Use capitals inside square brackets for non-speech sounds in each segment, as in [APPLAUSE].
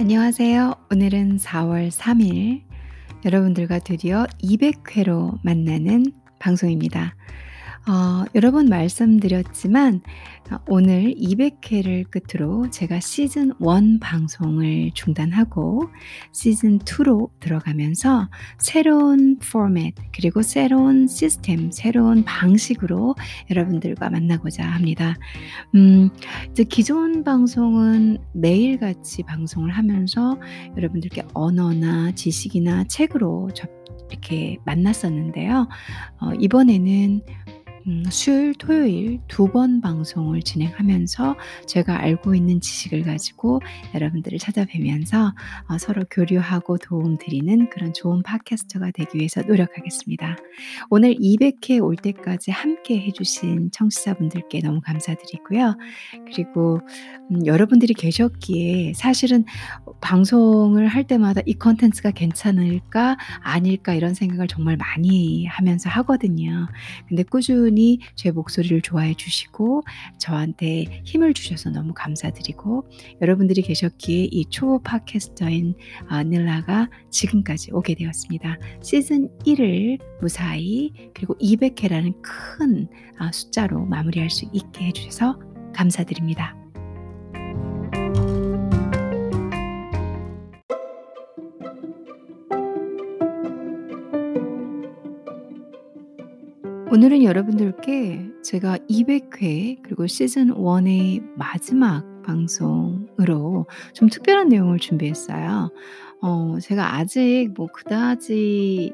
안녕하세요. 오늘은 4월 3일 여러분들과 드디어 200회로 만나는 방송입니다. 어, 여러 번 말씀드렸지만 어, 오늘 200회를 끝으로 제가 시즌 1 방송을 중단하고 시즌 2로 들어가면서 새로운 포맷 그리고 새로운 시스템, 새로운 방식으로 여러분들과 만나고자 합니다. 음, 이제 기존 방송은 매일같이 방송을 하면서 여러분들께 언어나 지식이나 책으로 접 이렇게 만났었는데요. 어, 이번에는 음, 수요일, 토요일 두 번 방송을 진행하면서 제가 알고 있는 지식을 가지고 여러분들을 찾아뵈면서 어, 서로 교류하고 도움 드리는 그런 좋은 팟캐스터가 되기 위해서 노력하겠습니다. 오늘 200회 올 때까지 함께 해주신 청취자분들께 너무 감사드리고요. 그리고 음, 여러분들이 계셨기에 사실은 방송을 할 때마다 이 컨텐츠가 괜찮을까 아닐까 이런 생각을 정말 많이 하면서 하거든요. 근데 꾸준히 꾸준히 제 목소리를 좋아해 주시고 저한테 힘을 주셔서 너무 감사드리고 여러분들이 계셨기에 이 초보 팟캐스터인 아, 닐라가 지금까지 오게 되었습니다. 시즌 1을 무사히 그리고 200회라는 큰 아, 숫자로 마무리할 수 있게 해주셔서 감사드립니다. 오늘은 여러분들께 제가 200회 그리고 시즌 1의 마지막 방송으로 좀 특별한 내용을 준비했어요. 어 제가 아직 뭐 그다지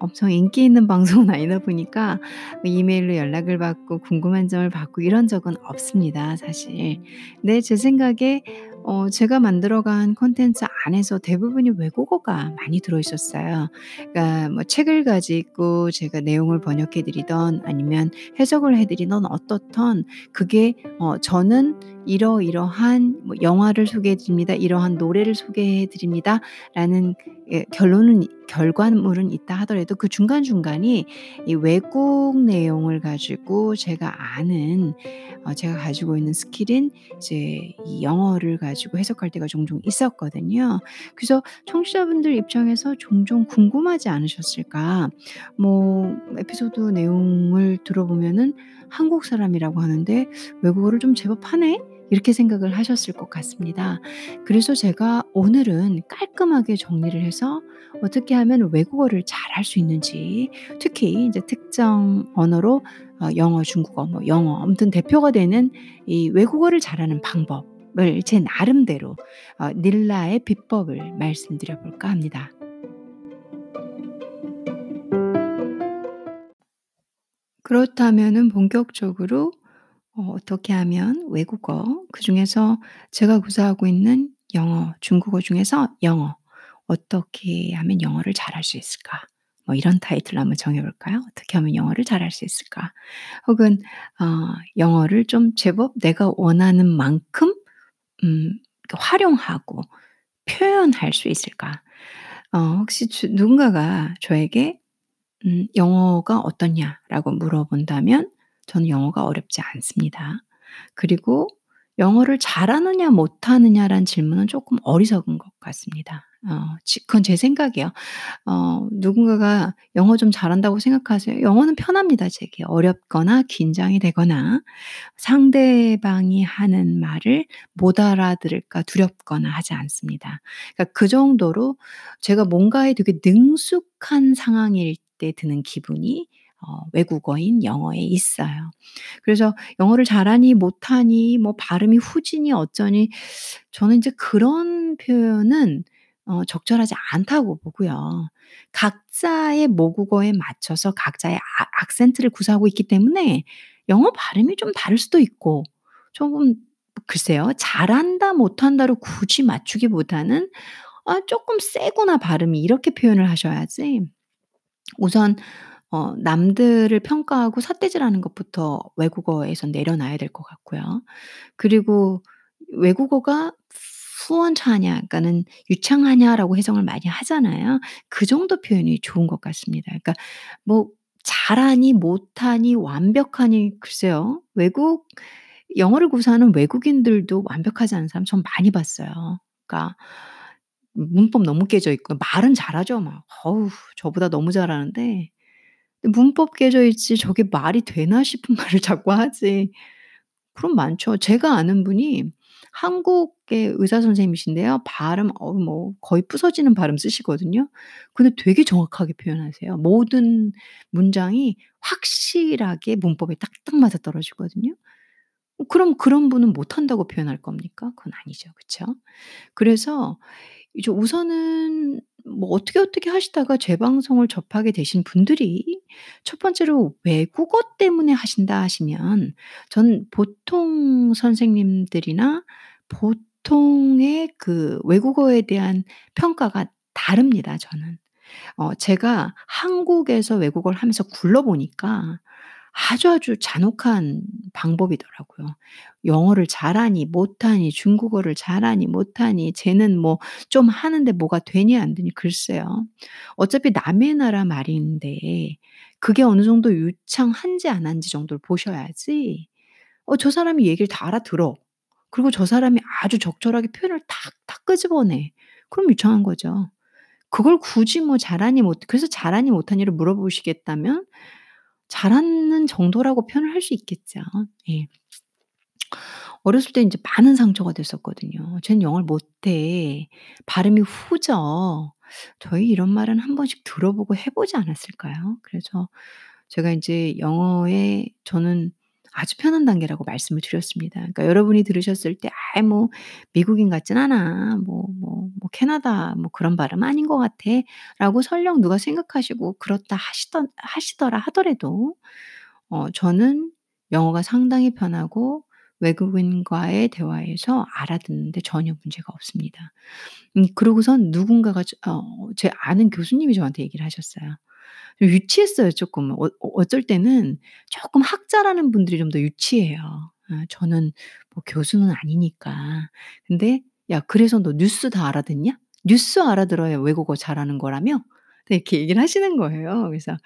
엄청 인기 있는 [LAUGHS] 방송은 아니다 보니까 이메일로 연락을 받고 궁금한 점을 받고 이런 적은 없습니다 사실. 근데 제 생각에 어 제가 만들어간 콘텐츠 안에서 대부분이 외국어가 많이 들어 있었어요. 그러니까 뭐 책을 가지고 제가 내용을 번역해 드리던 아니면 해석을 해 드리던 어떻든 그게 어 저는 이러이러한 뭐 영화를 소개해 드립니다. 이러한 노래를 소개해 드립니다 라는 예 결론은 결과물은 있다 하더라도 그 중간 중간이 이 외국 내용을 가지고 제가 아는 어 제가 가지고 있는 스킬인 이제 이 영어를 가지고 해석할 때가 종종 있었거든요. 그래서 청취자분들 입장에서 종종 궁금하지 않으셨을까? 뭐 에피소드 내용을 들어보면은 '한국 사람이라고 하는데 외국어를 좀 제법 하네?' 이렇게 생각을 하셨을 것 같습니다. 그래서 제가 오늘은 깔끔하게 정리를 해서 어떻게 하면 외국어를 잘 할 수 있는지 특히 이제 특정 언어로 어 영어, 중국어, 뭐 영어 아무튼 대표가 되는 이 외국어를 잘하는 방법 을 제 나름대로 어 닐라의 비법을 말씀드려 볼까 합니다. 그렇다면은 본격적으로 어 어떻게 하면 외국어 그 중에서 제가 구사하고 있는 영어, 중국어 중에서 영어 '어떻게 하면 영어를 잘할 수 있을까?' 뭐 이런 타이틀로 한번 정해 볼까요? '어떻게 하면 영어를 잘할 수 있을까?' 혹은 어 '영어를 좀 제법 내가 원하는 만큼 음그 활용하고 표현할 수 있을까?' 어 혹시 주 누군가가 저에게 음 "영어가 어떻냐?"라고 물어본다면 저는 영어가 어렵지 않습니다. 그리고 영어를 잘하느냐 못하느냐라는 질문은 쪼끔 어리석은 것 같습니다. 어지 그건 제 생각이에요. 어 누군가가 영어 좀 잘한다고 생각하세요? 영어는 편합니다 제게. 어렵거나 긴장이 되거나 상대방이 하는 말을 못 알아들을까 두렵거나 하지 않습니다. 그러니까 그 정도로 제가 뭔가에 되게 능숙한 상황일 때 드는 기분이 어 외국어인 영어에 있어요. 그래서 영어를 잘하니 못하니 뭐 발음이 후지니 어쩌니 저는 인제 그런 표현은 어 적절하지 않다고 보고요. 각자의 모국어에 맞춰서 각자의 아 악센트를 구사하고 있기 때문에 영어 발음이 좀 다를 수도 있고 조금 글쎄요. 잘한다 못한다로 굳이 맞추기보다는 '아 쪼끔 세구나 발음이.' 이렇게 표현을 하셔야지 우선 어 남들을 평가하고 삿대질하는 것부터 외국어에선 내려놔야 될 것 같고요. 그리고 외국어가 그러니까는 유창하냐라고 해석을 많이 하잖아요. 그 정도 표현이 좋은 것 같습니다. 그러니까 뭐 잘하니 못하니 완벽하니 글쎄요. 외국 영어를 구사하는 외국인들도 완벽하지 않은 사람 전 많이 봤어요. 그러니까 문법 너무 깨져 있고 말은 잘하죠 막. 어우 저보다 너무 잘하는데 문법 깨져 있지 저게 말이 되나 싶은 [LAUGHS] 말을 자꾸 하지. 그럼 많죠. 제가 아는 분이 한국의 의사 선생님이신데요. 발음 어 뭐 거의 부서지는 발음 쓰시거든요. 근데 되게 정확하게 표현하세요. 모든 문장이 확실하게 문법에 딱딱 맞아 떨어지거든요. 어 그럼 그런 분은 못한다고 표현할 겁니까? 그건 아니죠. 그쵸? 그래서 이제 우선은 뭐 어떻게, 어떻게 하시다가 제 방송을 접하게 되신 분들이 첫 번째로 "외국어 때문에 하신다." 하시면 전 보통 선생님들이나 보통의 그 외국어에 대한 평가가 다릅니다 저는. 어 제가 한국에서 외국어를 하면서 굴러보니까 아주, 아주 잔혹한 방법이더라고요. 영어를 잘하니 못하니 중국어를 잘하니 못하니 쟤는 뭐 좀 하는데 뭐가 되니 안 되니 글쎄요. 어차피 남의 나라 말인데 그게 어느 정도 유창한지 안 한지 정도를 보셔야지 어 저 사람이 얘기를 다 알아들어. 그리고 저 사람이 아주 적절하게 표현을 탁탁 끄집어내. 그럼 유창한 거죠. 그걸 굳이 뭐 잘하니 못 그래서 잘하니 못하니를 물어보시겠다면 잘하는 정도라고 표현을 할 수 있겠죠. 예. 어렸을 때 인제 많은 상처가 됐었거든요. "쟨 영어를 못해. 발음이 후져." 저희 이런 말은 한 번씩 들어보고 해 보지 않았을까요? 그래서 제가 인제 영어에 저는 아주 편한 단계라고 말씀을 드렸습니다. 그러니까 여러분이 들으셨을 때 '아이 뭐 미국인 같진 않아. 뭐 뭐 뭐 캐나다 뭐 그런 발음 아닌 것 같아.'라고 설령 누가 생각하시고 그렇다 하시던 하시더라 하더라도 어 저는 영어가 상당히 편하고 외국인과의 대화에서 알아듣는 데 전혀 문제가 없습니다. 음 그러고선 누군가가 저어제 아는 교수님이 저한테 얘기를 하셨어요. 좀 유치했어요 쪼끔. 어 어쩔 때는 쪼끔 학자라는 분들이 좀 더 유치해요. 아 저는 뭐 교수는 아니니까. 근데 "야 그래서 너 뉴스 다 알아듣냐? 뉴스 알아들어야 외국어 잘하는 거라며?" 네 이렇게 얘기를 하시는 거예요. 그래서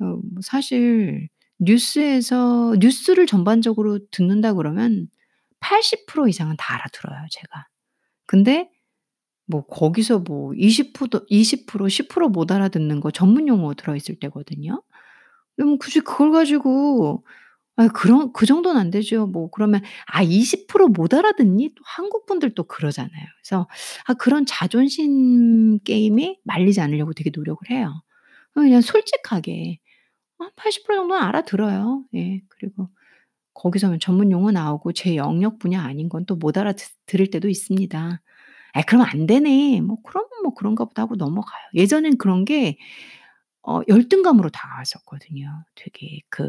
어뭐 사실 뉴스에서 뉴스를 전반적으로 듣는다 그러면 80% 이상은 다 알아들어요 제가. 근데 뭐 거기서 뭐 20%도 20% 10%못 알아듣는 거 전문 용어 들어 있을 때거든요. 그럼 굳이 그걸 가지고 아 그런 그 정도는 안 되죠. 뭐 그러면 "아 20%못 알아듣니?" 또 한국 분들 또 그러잖아요. 그래서 아 그런 자존심 게임에 말리지 않으려고 되게 노력을 해요. 어 그냥 솔직하게 한 80% 정도는 알아들어요. 예. 그리고 거기서 전문 용어 나오고 제 영역 분야 아닌 건 또 못 알아듣 들을 때도 있습니다. ' 아이 그럼 안 되네. 뭐 그러면 뭐 그런가 보다.' 하고 넘어가요. 예전엔 그런 게 어 열등감으로 다가왔었거든요. 되게 그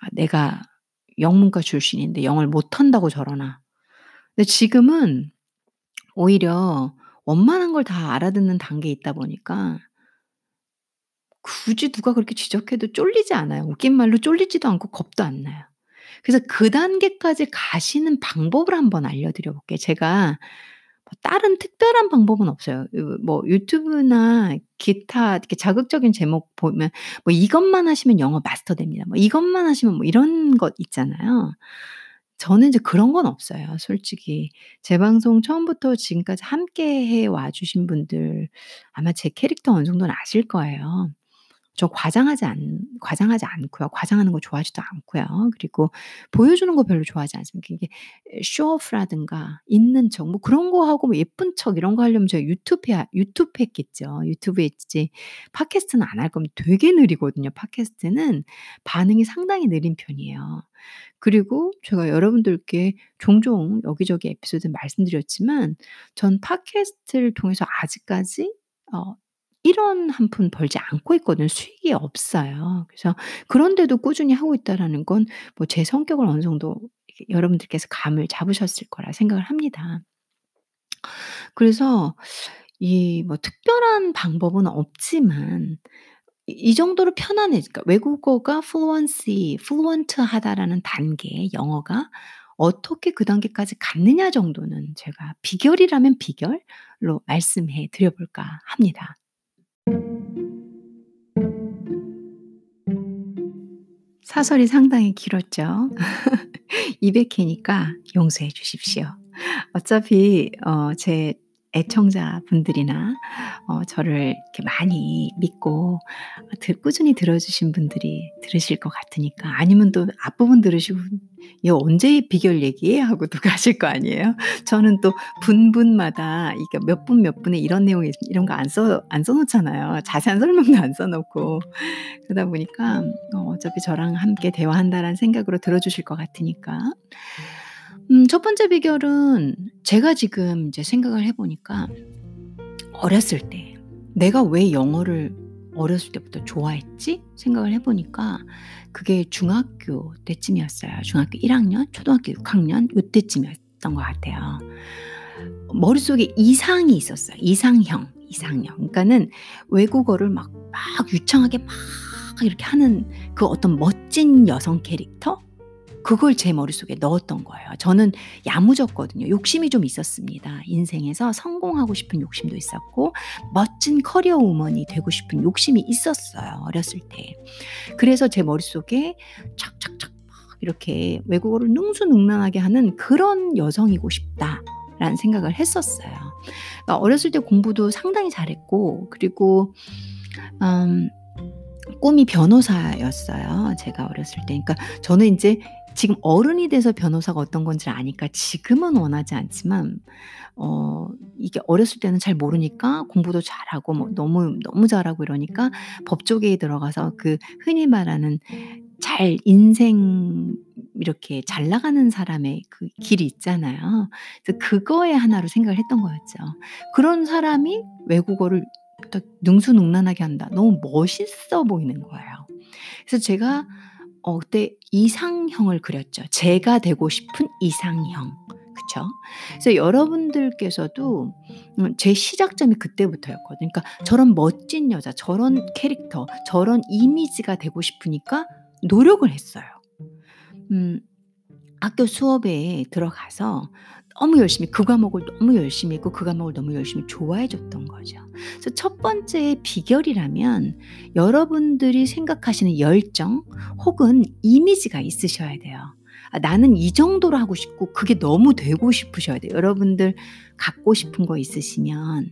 '아 내가 영문과 출신인데 영어를 못한다고 저러나.' 근데 지금은 오히려 웬만한 걸 다 알아듣는 단계에 있다 보니까 굳이 누가 그렇게 지적해도 쫄리지 않아요. 웃긴 말로 쫄리지도 않고 겁도 안 나요. 그래서 그 단계까지 가시는 방법을 한번 알려드려 볼게요. 제가 뭐 다른 특별한 방법은 없어요. 유뭐 유튜브나 기타 이렇게 자극적인 제목 보면 뭐 "이것만 하시면 영어 마스터 됩니다." 뭐 "이것만 하시면" 뭐 이런 것 있잖아요. 저는 이제 그런 건 없어요 솔직히. 제 방송 처음부터 지금까지 함께 해 와 주신 분들 아마 제 캐릭터 어느 정도는 아실 거예요. 저 과장하지 않 과장하지 않고요. 과장하는 거 좋아하지도 않고요. 그리고 보여주는 거 별로 좋아하지 않습니다. 이게 쇼오프라든가 있는 척 뭐 그런 거 하고 뭐 예쁜 척 이런 거 하려면 제가 유튜브 해야 유튜브 했겠죠. 유튜브에 했지 팟캐스트는 안 할 겁니다. 되게 느리거든요 팟캐스트는. 반응이 상당히 느린 편이에요. 그리고 제가 여러분들께 종종 여기저기 에피소드 말씀드렸지만 전 팟캐스트를 통해서 아직까지 어 1원1푼 벌지 않고 있거든요. 수익이 없어요. 그래서 그런데도 꾸준히 하고 있다라는 건 뭐 제 성격을 어느 정도 여러분들께서 감을 잡으셨을 거라 생각을 합니다. 그래서 이 뭐 특별한 방법은 없지만 이이 정도로 편안해 그러니까 외국어가 fluency, fluent하다라는 단계 영어가 어떻게 그 단계까지 갔느냐 정도는 제가 비결이라면 비결로 말씀해 드려 볼까 합니다. 사설이 상당히 길었죠. [LAUGHS] 200 회니까 용서해 주십시오. 어차피 어 제 애청자분들이나 어 저를 이렇게 많이 믿고 들 꾸준히 들어 주신 분들이 들으실 것 같으니까 아니면 또 앞부분 들으시고 '얘 언제 비결 얘기해?' 하고 또 [LAUGHS] 가실 거 아니에요. 저는 또 분분마다 이게 몇분 몇 분에 이런 내용이 있 이런 거 안 써 안 써 놓잖아요. 자세한 설명도 안 써 놓고. 그러다 보니까 어 어차피 저랑 함께 대화한다라는 생각으로 들어 주실 것 같으니까. 음 첫 번째 비결은 제가 지금 이제 생각을 해 보니까 어렸을 때 '내가 왜 영어를 어렸을 때부터 좋아했지?' 생각을 해 보니까 그게 중학교 때쯤이었어요. 중학교 1 학년, 초등학교 6 학년 요때쯤이었던 것 같아요. 머릿속에 이상이 있었어요. 이상형, 이상형. 그러니까는 외국어를 막 막 유창하게 막 이렇게 하는 그 어떤 멋진 여성 캐릭터? 그걸 제 머릿속에 넣었던 거예요. 저는 야무졌거든요. 욕심이 좀 있었습니다. 인생에서 성공하고 싶은 욕심도 있었고 멋진 커리어 우먼이 되고 싶은 욕심이 있었어요, 어렸을 때. 그래서 제 머릿속에 착착착 막 이렇게 외국어를 능수능란하게 하는 '그런 여성이고 싶다.'라는 생각을 했었어요. 그러니까 어렸을 때 공부도 상당히 잘했고 그리고 음 꿈이 변호사였어요, 제가 어렸을 때. 그러니까 저는 인제 지금 어른이 돼서 변호사가 어떤 건지를 아니까 지금은 원하지 않지만 어 이게 어렸을 때는 잘 모르니까 공부도 잘하고 뭐 너무, 너무 잘하고 이러니까 법조계에 들어가서 그 흔히 말하는 잘 인생 이렇게 잘 나가는 사람의 그 길이 있잖아요. 그래서 그거의 하나로 생각을 했던 거였죠. 그런 사람이 외국어를 딱 능수능란하게 한다. 너무 멋있어 보이는 거예요. 그래서 제가 어 그때 이상형을 그렸죠. 제가 되고 싶은 이상형. 그쵸? 그래서 여러분들께서도 음제 시작점이 그때부터였거든요. 그러니까 저런 멋진 여자, 저런 캐릭터, 저런 이미지가 되고 싶으니까 노력을 했어요. 음 학교 수업에 들어가서 너무 열심히 그 과목을 너무 열심히 했고 그 과목을 너무 열심히 좋아해 줬던 거죠. 그래서 첫 번째 비결이라면 여러분들이 생각하시는 열정 혹은 이미지가 있으셔야 돼요. 아 나는 이 정도로 하고 싶고 그게 너무 되고 싶으셔야 돼요. 여러분들 갖고 싶은 거 있으시면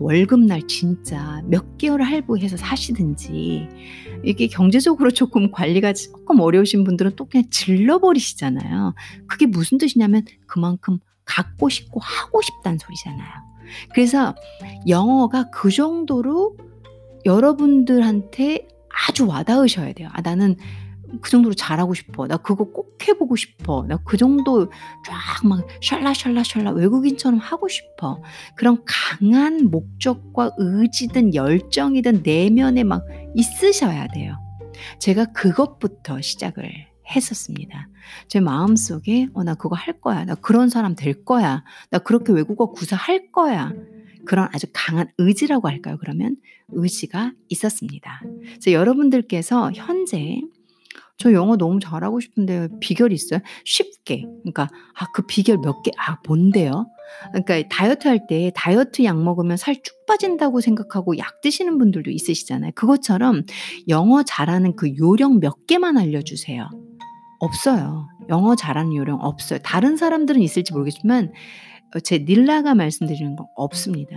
월급날 진짜 몇 개월 할부해서 사시든지 이게 경제적으로 조금 관리가 쪼끔 어려우신 분들은 또 그냥 질러 버리시잖아요. 그게 무슨 뜻이냐면 그만큼 갖고 싶고 하고 싶다는 소리잖아요. 그래서 영어가 그 정도로 여러분들한테 아주 와 닿으셔야 돼요. '아 나는 그 정도로 잘하고 싶어. 나 그거 꼭 해 보고 싶어. 나 그 정도 쫙 막 샬라샬라샬라 외국인처럼 하고 싶어.' 그런 강한 목적과 의지든 열정이든 내면에 막 있으셔야 돼요. 제가 그것부터 시작을 했었습니다. 제 마음속에 '어 나 그거 할 거야. 나 그런 사람 될 거야. 나 그렇게 외국어 구사 할 거야.' 그런 아주 강한 의지라고 할까요 그러면? 의지가 있었습니다. 그래서 여러분들께서 현재 '저 영어 너무 잘하고 싶은데 비결이 있어요?' 쉽게 그러니까 '아 그 비결 몇 개 아 뭔데요?' 그러니까 다이어트 할 때 다이어트 약 먹으면 살 쭉 빠진다고 생각하고 약 드시는 분들도 있으시잖아요. 그것처럼 영어 잘하는 그 요령 몇 개만 알려주세요. 없어요. 영어 잘하는 요령 없어요. 다른 사람들은 있을지 모르겠지만 어제 닐라가 말씀드리는 건 없습니다.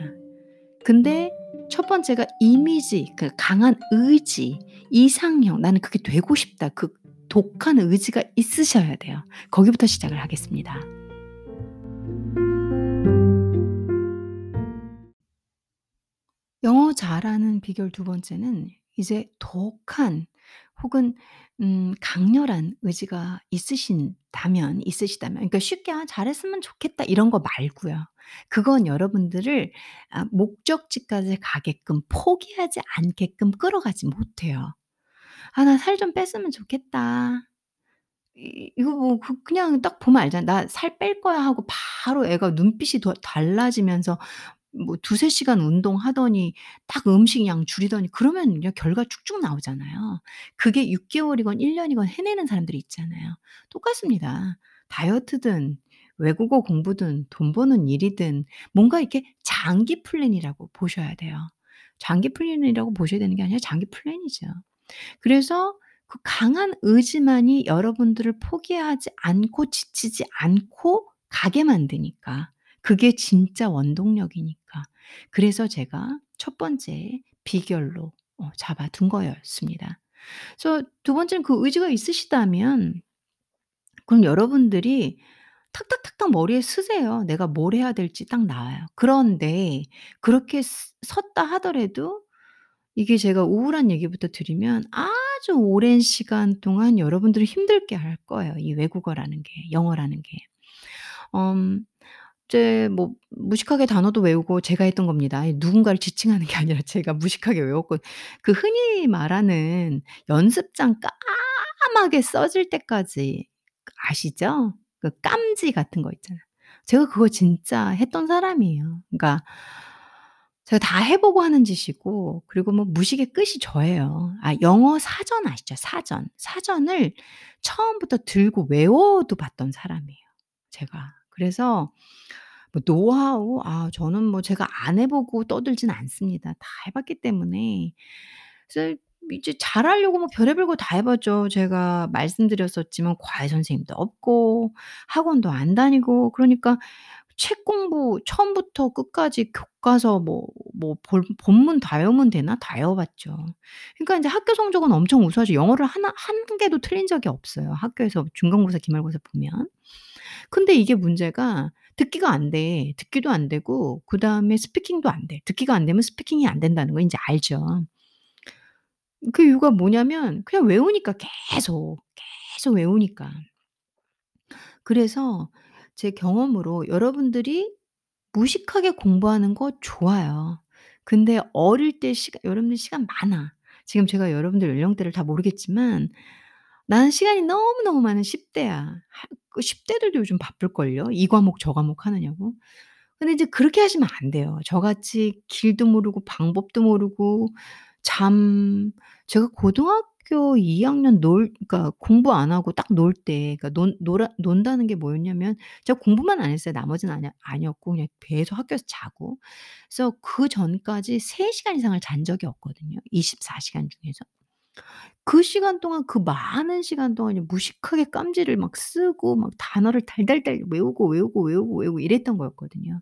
근데 첫 번째가 이미지 그 강한 의지, 이상형 '나는 그게 되고 싶다.' 그 독한 의지가 있으셔야 돼요. 거기부터 시작을 하겠습니다. 영어 잘하는 비결 두 번째는 이제 독한 혹은 음 강렬한 의지가 있으신다면 있으시다면 그러니까 쉽게 '아 잘했으면 좋겠다.' 이런 거 말고요. 그건 여러분들을 아 목적지까지 가게끔 포기하지 않게끔 끌어가지 못해요. '아 나 살 좀 뺐으면 좋겠다.' 이 이거 뭐 그 그냥 딱 보면 알잖아요. '나 살 뺄 거야.' 하고 바로 애가 눈빛이 더 달라지면서 뭐2-3 시간 운동하더니 딱 음식 양 줄이더니 그러면 그냥 결과 쭉쭉 나오잖아요. 그게 6 개월이건 1 년이건 해내는 사람들이 있잖아요. 똑같습니다. 다이어트든 외국어 공부든 돈 버는 일이든 뭔가 이렇게 장기 플랜이라고 보셔야 돼요. 장기 플랜이라고 보셔야 되는 게 아니라 장기 플랜이죠. 그래서 그 강한 의지만이 여러분들을 포기하지 않고 지치지 않고 가게 만드니까 그게 진짜 원동력이니까. 그래서 제가 첫 번째 비결로 어 잡아 둔 거였습니다. 그래서 두 번째는 그 의지가 있으시다면 그럼 여러분들이 탁탁탁탁 머리에 쓰세요. 내가 뭘 해야 될지 딱 나와요. 그런데 그렇게 쓰 섰다 하더라도 이게 제가 우울한 얘기부터 드리면 아주 오랜 시간 동안 여러분들을 힘들게 할 거예요, 이 외국어라는 게 영어라는 게. 엄 이제 뭐 무식하게 단어도 외우고 제가 했던 겁니다. 이 누군가를 지칭하는 게 아니라 제가 무식하게 외웠고 그 흔히 말하는 연습장 까맣게 써질 때까지 아시죠? 그 깜지 같은 거 있잖아요. 제가 그거 진짜 했던 사람이에요. 그러니까 제가 다 해 보고 하는 짓이고 그리고 뭐 무식의 끝이 저예요. 아 영어 사전 아시죠? 사전. 사전을 처음부터 들고 외워도 봤던 사람이에요 제가. 그래서 뭐 노하우 아 저는 뭐 제가 안 해 보고 떠들진 않습니다. 다 해 봤기 때문에. 그래서 이제 잘하려고 뭐 별의별 거 다 해 봤죠. 제가 말씀드렸었지만 과외 선생님도 없고 학원도 안 다니고 그러니까 책 공부 처음부터 끝까지 교과서 뭐 뭐본 본문 다 외우면 되나? 다 외워 봤죠. 그러니까 인제 학교 성적은 엄청 우수하죠. 영어를 하나 한 개도 틀린 적이 없어요, 학교에서 중간고사, 기말고사 보면. 근데 이게 문제가 듣기가 안 돼. 듣기도 안 되고 그다음에 스피킹도 안 돼. 듣기가 안 되면 스피킹이 안 된다는 거 인제 알죠. 그 이유가 뭐냐면 그냥 외우니까 계속, 계속 외우니까. 그래서 제 경험으로 여러분들이 무식하게 공부하는 거 좋아요. 근데 어릴 때 시간 여러분들 시간 많아. 지금 제가 여러분들 연령대를 다 모르겠지만 나는 시간이 너무너무 많은 10 대야. 하그10 대들도 요즘 바쁠걸요, 이 과목 저 과목 하느냐고. 근데 이제 그렇게 하시면 안 돼요. 저같이 길도 모르고 방법도 모르고 잠 제가 고등학교 2 학년 놀 그러니까 공부 안 하고 딱 놀 때 그러니까 논 놀아 논다는 게 뭐였냐면 제가 공부만 안 했어요. 나머지는 아니야 아니었고 그냥 계속 학교에서 자고. 그래서 그 전까지 3 시간 이상을 잔 적이 없거든요, 24 시간 중에서. 그 시간 동안 그 많은 시간 동안 무식하게 깜지를 막 쓰고 막 단어를 달달달 외우고, 외우고, 외우고, 외우고 이랬던 거였거든요.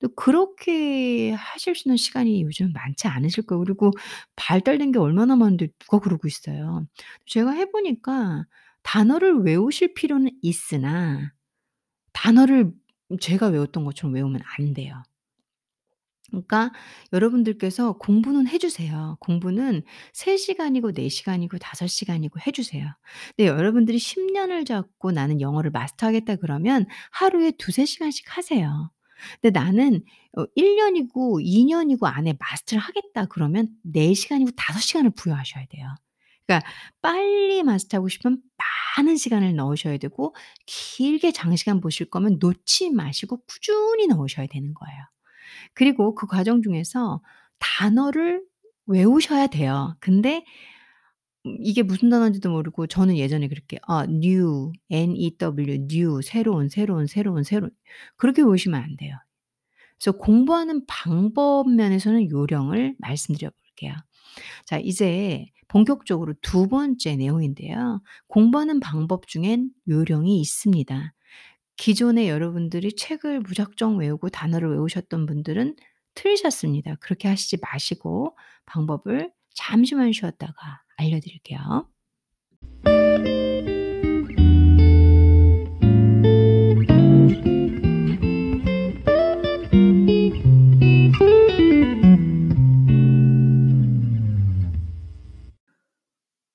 또 그렇게 하실 수 있는 시간이 요즘 많지 않으실 거예요. 그리고 발달된 게 얼마나 많은데 누가 그러고 있어요. 제가 해 보니까 단어를 외우실 필요는 있으나 단어를 제가 외웠던 것처럼 외우면 안 돼요. 그러니까 여러분들께서 공부는 해 주세요. 공부는 3 시간이고 4 시간이고 5 시간이고 해 주세요. 근데 여러분들이 10 년을 잡고 '나는 영어를 마스터하겠다.' 그러면 하루에 2-3 시간씩 하세요. 근데 '나는 어 1 년이고 2 년이고 안에 마스터를 하겠다.' 그러면 4 시간이고 5 시간을 부여하셔야 돼요. 그러니까 빨리 마스터하고 싶으면 많은 시간을 넣으셔야 되고 길게 장시간 보실 거면 놓지 마시고 꾸준히 넣으셔야 되는 거예요. 그리고 그 과정 중에서 단어를 외우셔야 돼요. 근데 음 이게 무슨 단어인지도 모르고 저는 예전에 그렇게 아 new, N-E-W, new 새로운, 새로운, 새로운, 새로운 그렇게 외우시면 안 돼요. 그래서 공부하는 방법 면에서는 요령을 말씀드려 볼게요. 자 이제 본격적으로 두 번째 내용인데요. 공부하는 방법 중엔 요령이 있습니다. 기존에 여러분들이 책을 무작정 외우고 단어를 외우셨던 분들은 틀리셨습니다. 그렇게 하시지 마시고 방법을 잠시만 쉬었다가 알려 드릴게요.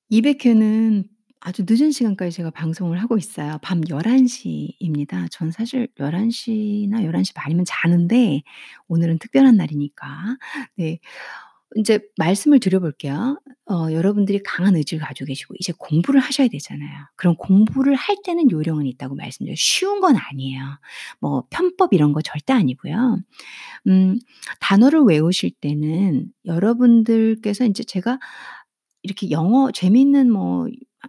200 회는 아주 늦은 시간까지 제가 방송을 하고 있어요. 밤 11 시입니다. 전 사실 11 시나 11시 반이면 자는데 오늘은 특별한 날이니까. 네. 인제 말씀을 드려 볼게요. 어 여러분들이 강한 의지를 가지고 계시고 이제 공부를 하셔야 되잖아요. 그럼 공부를 할 때는 요령은 있다고 말씀드려요. 쉬운 건 아니에요. 뭐 편법 이런 거 절대 아니고요. 음 단어를 외우실 때는 여러분들께서 인제 제가 이렇게 영어 재미있는 뭐아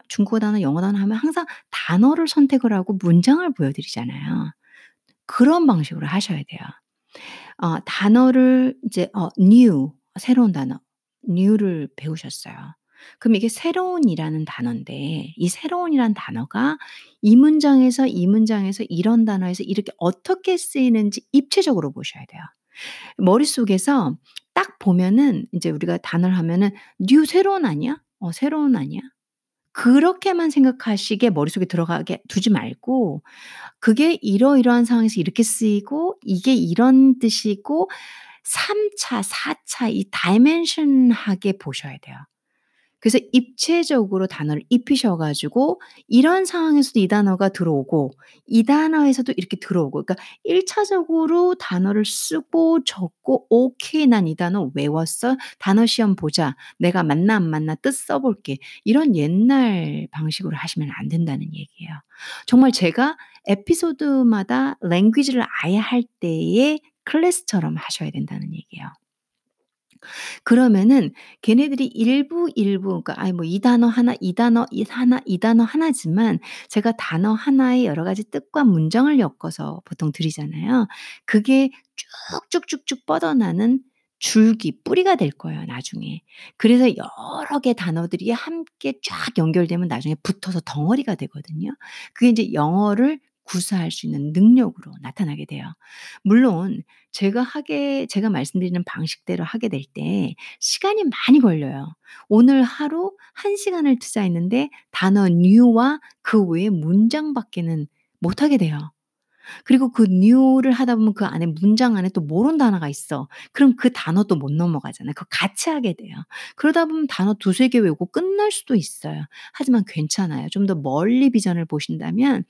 중국어 단어, 영어 단어 하면 항상 단어를 선택을 하고 문장을 보여 드리잖아요. 그런 방식으로 하셔야 돼요. 어 단어를 이제 어 new 새로운 단어 new를 배우셨어요. 그럼 이게 새로운이라는 단어인데 이 새로운이란 단어가 이 문장에서 이 문장에서 이런 단어에서 이렇게 어떻게 쓰이는지 입체적으로 보셔야 돼요. 머릿속에서 딱 보면은 인제 우리가 단어를 하면은 "new 새로운 아니야? 어 새로운 아니야?" 그렇게만 생각하시게 머릿속에 들어가게 두지 말고 그게 이러이러한 상황에서 이렇게 쓰이고 이게 이런 뜻이고 3 차, 4차 이 dimension하게 보셔야 돼요. 그래서 입체적으로 단어를 입히셔 가지고 이런 상황에서도 이 단어가 들어오고 이 단어에서도 이렇게 들어오고 그러니까 1 차적으로 단어를 쓰고 적고 '오케이. 난 이 단어 외웠어. 단어 시험 보자. 내가 맞나 안 맞나 뜻 써 볼게.' 이런 옛날 방식으로 하시면 안 된다는 얘기예요. 정말 제가 에피소드마다 랭귀지를 아예 할 때의 클래스처럼 하셔야 된다는 얘기예요. 그러면은 걔네들이 일부, 일부 그러니까 아이 뭐 이 단어 하나, 이 단어 이 하나, 이 단어 하나지만 제가 단어 하나에 여러 가지 뜻과 문장을 엮어서 보통 드리잖아요. 그게 쭉쭉쭉쭉 뻗어나는 줄기, 뿌리가 될 거예요 나중에. 그래서 여러 개 단어들이 함께 쫙 연결되면 나중에 붙어서 덩어리가 되거든요. 그게 인제 영어를 구사할 수 있는 능력으로 나타나게 돼요. 물론 제가 하게 제가 말씀드리는 방식대로 하게 될 때 시간이 많이 걸려요. 오늘 하루 1 시간을 투자했는데 단어 new와 그 외에 문장밖에는 못 하게 돼요. 그리고 그 new를 하다 보면 그 안에 문장 안에 또 모르는 단어가 있어. 그럼 그 단어도 못 넘어가잖아요. 그거 같이 하게 돼요. 그러다 보면 단어 2-3개 외우고 끝날 수도 있어요. 하지만 괜찮아요. 좀 더 멀리 비전을 보신다면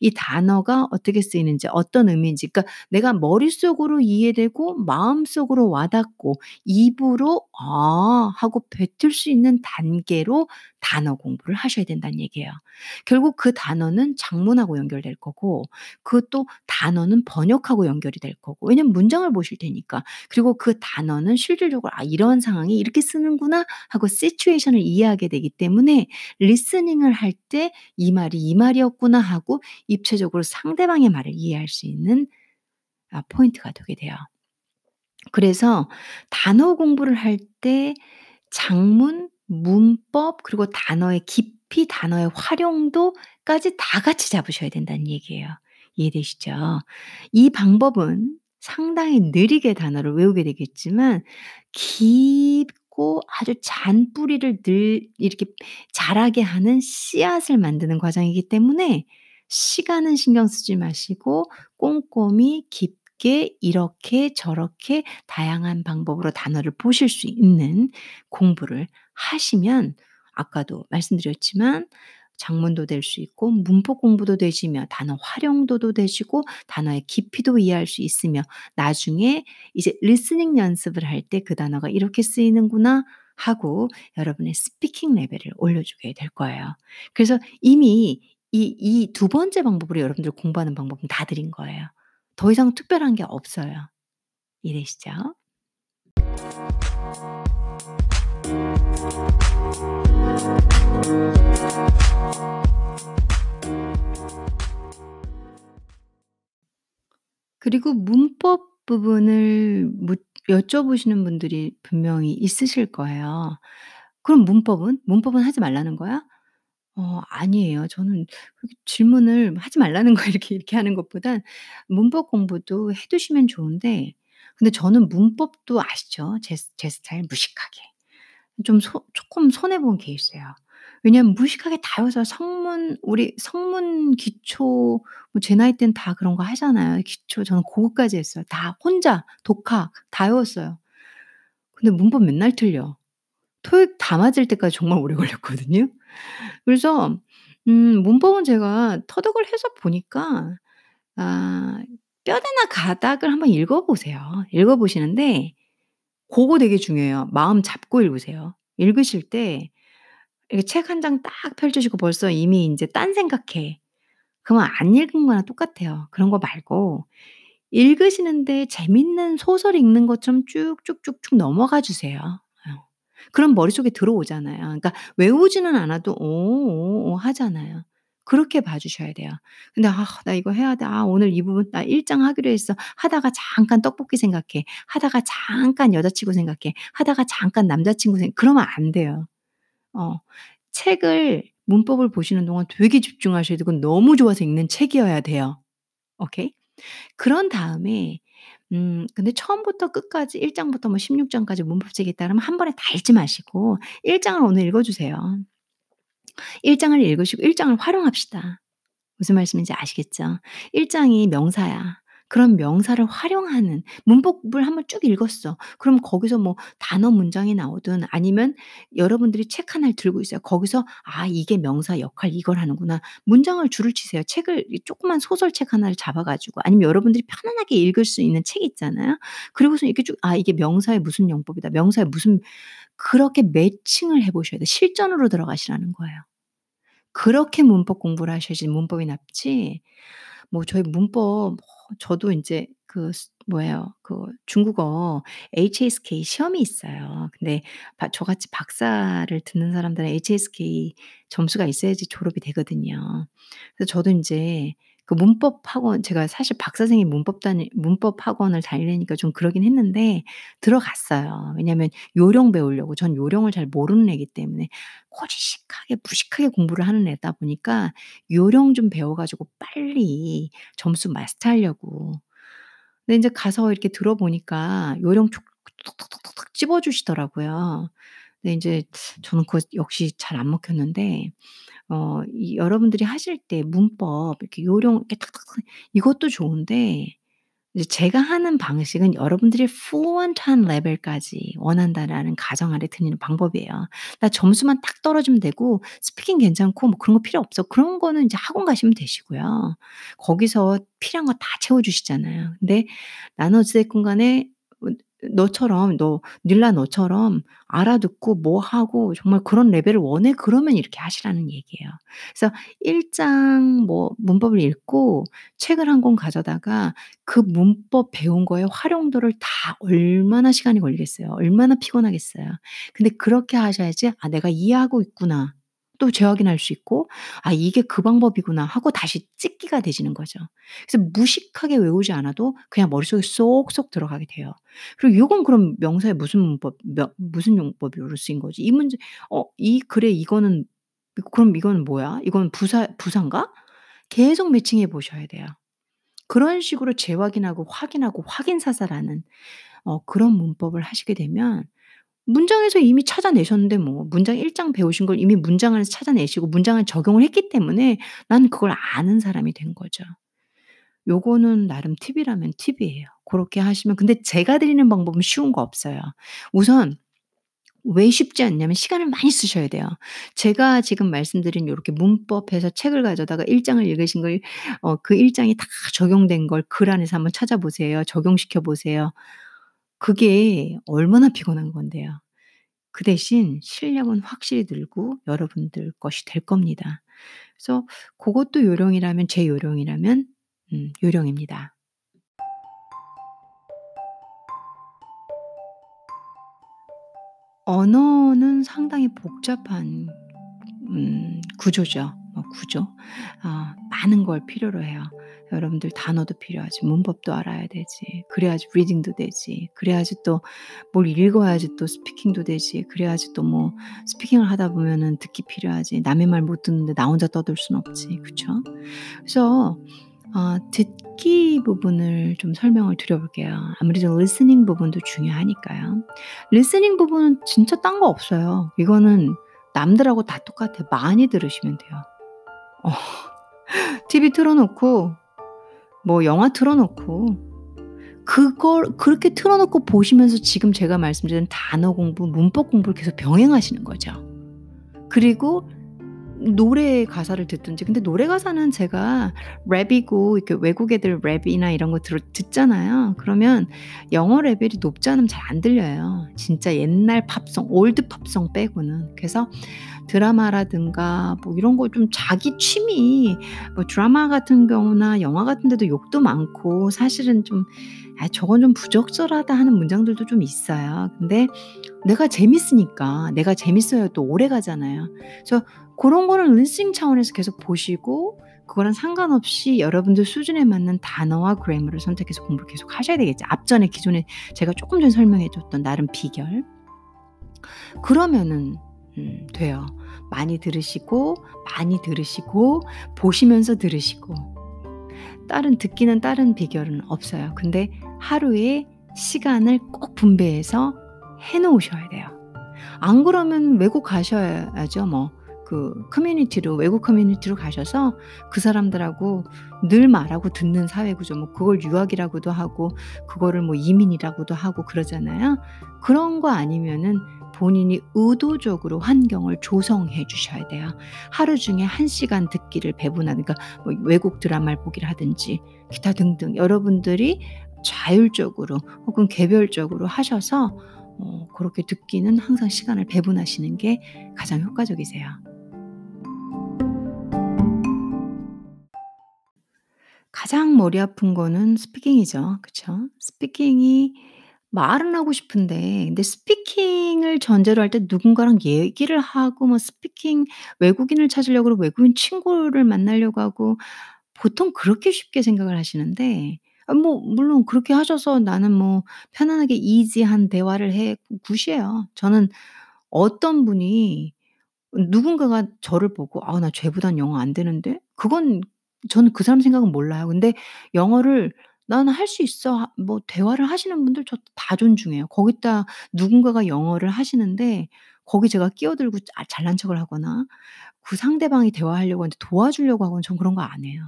이 단어가 어떻게 쓰이는지 어떤 의미인지 그러니까 내가 머릿속으로 이해되고 마음속으로 와 닿고 입으로 '아.' 하고 뱉을 수 있는 단계로 단어 공부를 하셔야 된다는 얘기예요. 결국 그 단어는 작문하고 연결될 거고 그것도 단어는 번역하고 연결이 될 거고 왜냐면 문장을 보실 테니까. 그리고 그 단어는 실질적으로 '아 이런 상황에 이렇게 쓰는구나.' 하고 시츄에이션을 이해하게 되기 때문에 리스닝을 할 때 '이 말이 이 말이었구나.' 하고 입체적으로 상대방의 말을 이해할 수 있는 아 포인트가 되게 돼요. 그래서 단어 공부를 할때 작문, 문법 그리고 단어의 깊이 단어의 활용도까지 다 같이 잡으셔야 된다는 얘기예요. 이해되시죠? 이 방법은 상당히 느리게 단어를 외우게 되겠지만 깊고 아주 잔뿌리를 늘 이렇게 자라게 하는 씨앗을 만드는 과정이기 때문에 시간은 신경 쓰지 마시고 꼼꼼히 깊 게 이렇게 저렇게 다양한 방법으로 단어를 보실 수 있는 공부를 하시면 아까도 말씀드렸지만 작문도 될 수 있고 문법 공부도 되시며 단어 활용도도 되시고 단어의 깊이도 이해할 수 있으며 나중에 이제 listening 연습을 할 때 '그 단어가 이렇게 쓰이는구나.' 하고 여러분의 speaking 레벨을 올려주게 될 거예요. 그래서 이미 이이2 번째 방법으로 여러분들 공부하는 방법은 다 드린 거예요. 더 이상 특별한 게 없어요. 이해되시죠? 그리고 문법 부분을 묻 여쭤보시는 분들이 분명히 있으실 거예요. "그럼 문법은? 문법은 하지 말라는 거야?" 어 아니에요. 저는 질문을 하지 말라는 거 [LAUGHS] 이렇게 이렇게 하는 것보단 문법 공부도 해 두시면 좋은데 근데 저는 문법도 아시죠? 제스제 스타일 무식하게. 좀소 쪼끔 손해 본 케이스예요. 왜냐하면 무식하게 다 외워서 성문 우리 성문 기초 뭐 제 나이 때는 다 그런 거 하잖아요. 기초 저는 고거까지 했어요. 다 혼자 독학 다 외웠어요. 근데 문법 맨날 틀려. 토익 다 맞을 때까지 정말 오래 걸렸거든요. 그래서 음 문법은 제가 터득을 해서 보니까 아 뼈대나 가닥을 한번 읽어 보세요. 읽어 보시는데 고거 되게 중요해요. 마음 잡고 읽으세요. 읽으실 때 이렇게 책1장딱 펼쳐지고 벌써 이미 인제 딴 생각해. 그러면 안 읽은 거랑 똑같아요. 그런 거 말고 읽으시는데 재밌는 소설 읽는 것처럼 쭉쭉쭉쭉 넘어가 주세요. 어. 그럼 머릿속에 들어오잖아요. 그러니까 외우지는 않아도 오 오 오 하잖아요. 그렇게 봐 주셔야 돼요. 근데 '아 나 이거 해야 돼. 아 오늘 이 부분 나1장 하기로 했어.' 하다가 잠깐 떡볶이 생각해. 하다가 잠깐 여자친구 생각해. 하다가 잠깐 남자친구 생 그러면 안 돼요. 어 책을 문법을 보시는 동안 되게 집중하셔야 되고 너무 좋아서 읽는 책이어야 돼요. 오케이? 그런 다음에 음 근데 처음부터 끝까지 1 장부터 뭐 16 장까지 문법책이 있다 그러면 한 번에 다 읽지 마시고 1 장을 오늘 읽어 주세요. 1 장을 읽으시고 1 장을 활용합시다. 무슨 말씀인지 아시겠죠? 1 장이 명사야. 그런 명사를 활용하는 문법을 한번 쭉 읽었어. 그럼 거기서 뭐 단어 문장이 나오든 아니면 여러분들이 책 하나를 들고 있어요. 거기서 '아 이게 명사 역할 이걸 하는구나.' 문장을 줄을 치세요. 책을 이 조그만 소설책 하나를 잡아 가지고 아니면 여러분들이 편안하게 읽을 수 있는 책 있잖아요. 그리고서 이렇게 쭉 '아 이게 명사의 무슨 용법이다. 명사의 무슨' 그렇게 매칭을 해 보셔야 돼요. 실전으로 들어가시라는 거예요. 그렇게 문법 공부를 하셔야지 문법이 납지 뭐 저희 문법 뭐 저도 인제 그스 뭐예요 그 중국어 HSK 시험이 있어요. 근데 바 저같이 박사를 듣는 사람들은 HSK 점수가 있어야지 졸업이 되거든요. 그래서 저도 인제 그 문법 학원 제가 사실 박사생이 문법 다니 문법 학원을 다니려니까 좀 그러긴 했는데 들어갔어요. 왜냐하면 요령 배우려고. 전 요령을 잘 모르는 애이기 때문에 꼬지식하게 무식하게 공부를 하는 애다 보니까 요령 좀 배워 가지고 빨리 점수 마스터하려고. 근데 인제 가서 이렇게 들어 보니까 요령 툭 툭툭툭툭 집어 주시더라고요. 근데 인제 저는 그거 역시 잘 안 먹혔는데 어 이 여러분들이 하실 때 문법 이렇게 요령 이렇게 탁탁탁 이것도 좋은데 이제 제가 하는 방식은 여러분들이 fluent한 레벨까지 원한다라는 가정 아래 드리는 방법이에요. 나 점수만 딱 떨어지면 되고 스피킹 괜찮고 뭐 그런 거 필요 없어. 그런 거는 인제 학원 가시면 되시고요. 거기서 필요한 거 다 채워 주시잖아요. 근데 나는 어찌 됐건 간에 어 너처럼 너 닐라 너처럼 알아듣고 뭐 하고 정말 그런 레벨을 원해 그러면 이렇게 하시라는 얘기예요. 그래서 1장 뭐 문법을 읽고 책을 1권 가져다가 그 문법 배운 거의 활용도를 다 얼마나 시간이 걸리겠어요. 얼마나 피곤하겠어요. 근데 그렇게 하셔야지 '아 내가 이해하고 있구나.' 또 재확인할 수 있고 '아 이게 그 방법이구나.' 하고 다시 찍기가 되시는 거죠. 그래서 무식하게 외우지 않아도 그냥 머릿속에 쏙쏙 들어가게 돼요. 그리고 요건 그럼 명사의 무슨 문법 며 무슨 용법으로 쓰인 거지? 이 문제 어 이 글에 이거는 그럼 이거는 뭐야? 이건 부사 부사인가? 계속 매칭해 보셔야 돼요. 그런 식으로 재확인하고 확인하고 확인사살하는 어 그런 문법을 하시게 되면 문장에서 이미 찾아내셨는데 뭐 문장 1장 배우신 걸 이미 문장 안에서 찾아내시고 문장을 적용을 했기 때문에 나는 그걸 아는 사람이 된 거죠. 요거는 나름 팁이라면 팁이에요. 고렇게 하시면 근데 제가 드리는 방법은 쉬운 거 없어요. 우선 왜 쉽지 않냐면 시간을 많이 쓰셔야 돼요. 제가 지금 말씀드린 요렇게 문법에서 책을 가져다가 1 장을 읽으신 걸 어 그 1 장이 다 적용된 걸 글 안에서 한번 찾아보세요. 적용시켜 보세요. 그게 얼마나 피곤한 건데요. 그 대신 실력은 확실히 늘고 여러분들 것이 될 겁니다. 그래서 고것도 요령이라면 제 요령이라면 음 요령입니다. 언어는 상당히 복잡한 음 구조죠. 뭐 구조. 아 많은 걸 필요로 해요. 여러분들 단어도 필요하지 문법도 알아야 되지. 그래야지 리딩도 되지. 그래야지 또 뭘 읽어야지 또 스피킹도 되지. 그래야지 또 뭐 speaking을 하다 보면은 듣기 필요하지. 남의 말 못 듣는데 나 혼자 떠들 수는 없지. 그쵸? 그래서 어 듣기 부분을 좀 설명을 드려 볼게요. 아무래도 listening 부분도 중요하니까요. listening 부분은 진짜 딴 거 없어요. 이거는 남들하고 다 똑같아요. 많이 들으시면 돼요. 어 TV 틀어 놓고 뭐 영화 틀어 놓고 그걸 그렇게 틀어 놓고 보시면서 지금 제가 말씀드린 단어 공부, 문법 공부를 계속 병행하시는 거죠. 그리고 노래 가사를 듣든지 근데 노래 가사는 제가 랩이고 이렇게 외국 애들 랩이나 이런 거 들 듣잖아요. 그러면 영어 레벨이 높지 않으면 잘 안 들려요. 진짜 옛날 팝송, old 팝송 빼고는. 그래서 드라마라든가 뭐 이런 거 좀 자기 취미 뭐 드라마 같은 경우나 영화 같은 데도 욕도 많고 사실은 좀 '아 저건 좀 부적절하다.' 하는 문장들도 좀 있어요. 근데 내가 재밌으니까 내가 재밌어야 또 오래 가잖아요. 그래서 고런 거는 리스닝 차원에서 계속 보시고 그거랑 상관없이 여러분들 수준에 맞는 단어와 그래머를 선택해서 공부를 계속 하셔야 되겠죠. 앞전에 기존에 제가 쪼끔 전에 설명해 줬던 나름 비결. 그러면은 음 돼요. 많이 들으시고, 많이 들으시고, 보시면서 들으시고. 다른 듣기는 다른 비결은 없어요. 근데 하루에 시간을 꼭 분배해서 해 놓으셔야 돼요. 안 그러면 외국 가셔야죠 뭐. 그 커뮤니티로 외국 커뮤니티로 가셔서 그 사람들하고 늘 말하고 듣는 사회 구조 뭐 그걸 유학이라고도 하고 그거를 뭐 이민이라고도 하고 그러잖아요. 그런 거 아니면은 본인이 의도적으로 환경을 조성해 주셔야 돼요. 하루 중에 1 시간 듣기를 배분하는 그러니까 뭐 외국 드라마를 보기를 하든지 기타 등등 여러분들이 자율적으로 혹은 개별적으로 하셔서 어 고렇게 듣기는 항상 시간을 배분하시는 게 가장 효과적이세요. 가장 머리 아픈 거는 speaking이죠. 그쵸? speaking이 말은 하고 싶은데 근데 speaking을 전제로 할 때 누군가랑 얘기를 하고 뭐 speaking 외국인을 찾으려고 그러고 외국인 친구를 만나려고 하고 보통 그렇게 쉽게 생각을 하시는데 아 뭐 물론 그렇게 하셔서 나는 뭐 편안하게 이지한 대화를 해 굿이에요. 저는 어떤 분이 누군가가 저를 보고 '아 나 쟤보단 영어 안 되는데?' 그건 저는 그 사람 생각은 몰라요. 근데 영어를 "나는 할 수 있어." 하뭐 대화를 하시는 분들 저 다 존중해요. 거기다 누군가가 영어를 하시는데 거기 제가 끼어들고 아 잘난 척을 하거나 그 상대방이 대화하려고 하는데 도와주려고 하거나 전 그런 거 안 해요.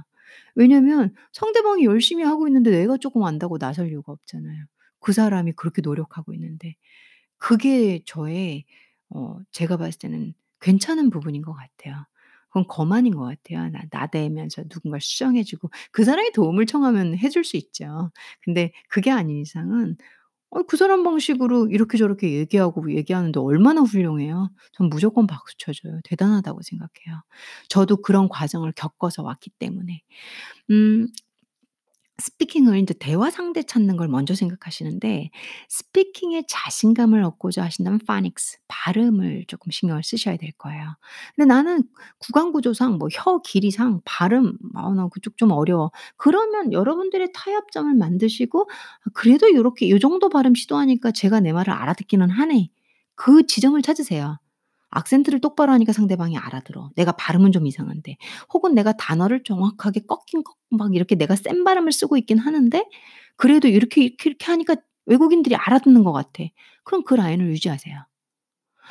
왜냐면 상대방이 열심히 하고 있는데 내가 쪼끔 안다고 나설 이유가 없잖아요. 그 사람이 그렇게 노력하고 있는데. 그게 저의 어 제가 봤을 때는 괜찮은 부분인 것 같아요. 그건 거만인 것 같아요. 나 나대면서 누군가를 수정해 주고 그 사람이 도움을 청하면 해줄 수 있죠. 근데 그게 아닌 이상은 어 그 사람 방식으로 이렇게 저렇게 얘기하고 얘기하는데 얼마나 훌륭해요. 전 무조건 박수 쳐 줘요. 대단하다고 생각해요. 저도 그런 과정을 겪어서 왔기 때문에. 음 스피킹을 인제 대화 상대 찾는 걸 먼저 생각하시는데 스피킹에 자신감을 얻고자 하신다면 phonics 발음을 쪼끔 신경을 쓰셔야 될 거예요. 근데 나는 구강 구조상 뭐 혀 길이상 발음 아 나 그쪽 좀 어려워. 그러면 여러분들의 타협점을 만드시고 '아 그래도 요렇게 요 정도 발음 시도하니까 쟤가 내 말을 알아듣기는 하네.' 그 지점을 찾으세요. 악센트를 똑바로 하니까 상대방이 알아들어. 내가 발음은 좀 이상한데. 혹은 내가 단어를 정확하게 꺾긴 꺾막 이렇게 내가 센 발음을 쓰고 있긴 하는데 그래도 이렇게, 이렇게, 이렇게 하니까 외국인들이 알아듣는 것 같아. 그럼 그 라인을 유지하세요.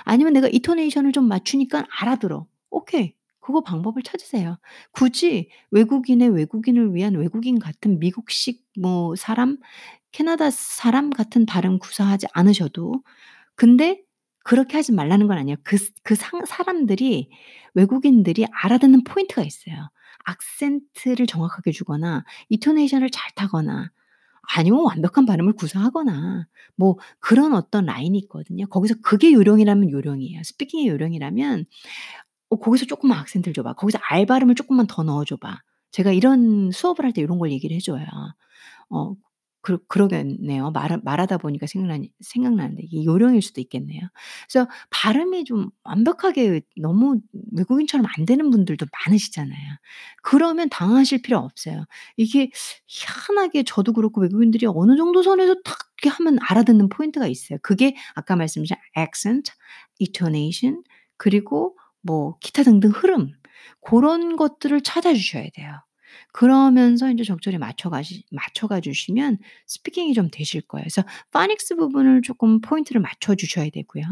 아니면 내가 인토네이션을 좀 맞추니까 알아들어. 오케이. 그거 방법을 찾으세요. 굳이 외국인의 외국인을 위한 외국인 같은 미국식 뭐 사람, 캐나다 사람 같은 발음 구사하지 않으셔도 근데 그렇게 하지 말라는 건 아니에요. 그스그상 사람들이 외국인들이 알아듣는 포인트가 있어요. 악센트를 정확하게 주거나 intonation을 잘 타거나 아니면 완벽한 발음을 구사하거나 뭐 그런 어떤 라인이 있거든요. 거기서 그게 요령이라면 요령이에요. speaking의 요령이라면 "어 거기서 쪼끔만 악센트를 줘 봐. 거기서 R 발음을 쪼끔만 더 넣어 줘 봐." 제가 이런 수업을 할때 요런 걸 얘기를 해 줘요. 어 그러 그러겠네요. 말하 말하다 보니까 생각나니 생각나는데 이게 요령일 수도 있겠네요. 그래서 발음이 좀 완벽하게 너무 외국인처럼 안 되는 분들도 많으시잖아요. 그러면 당황하실 필요 없어요. 이게 희한하게 저도 그렇고 외국인들이 어느 정도 선에서 탁 이렇게 하면 알아듣는 포인트가 있어요. 그게 아까 말씀드린 accent, intonation 그리고 뭐 기타 등등 흐름 고런 것들을 찾아 주셔야 돼요. 그러면서 인제 적절히 맞춰 가시 맞춰가 주시면 스피킹이 좀 되실 거예요. 그래서 phonics 부분을 쪼끔 포인트를 맞춰 주셔야 되고요.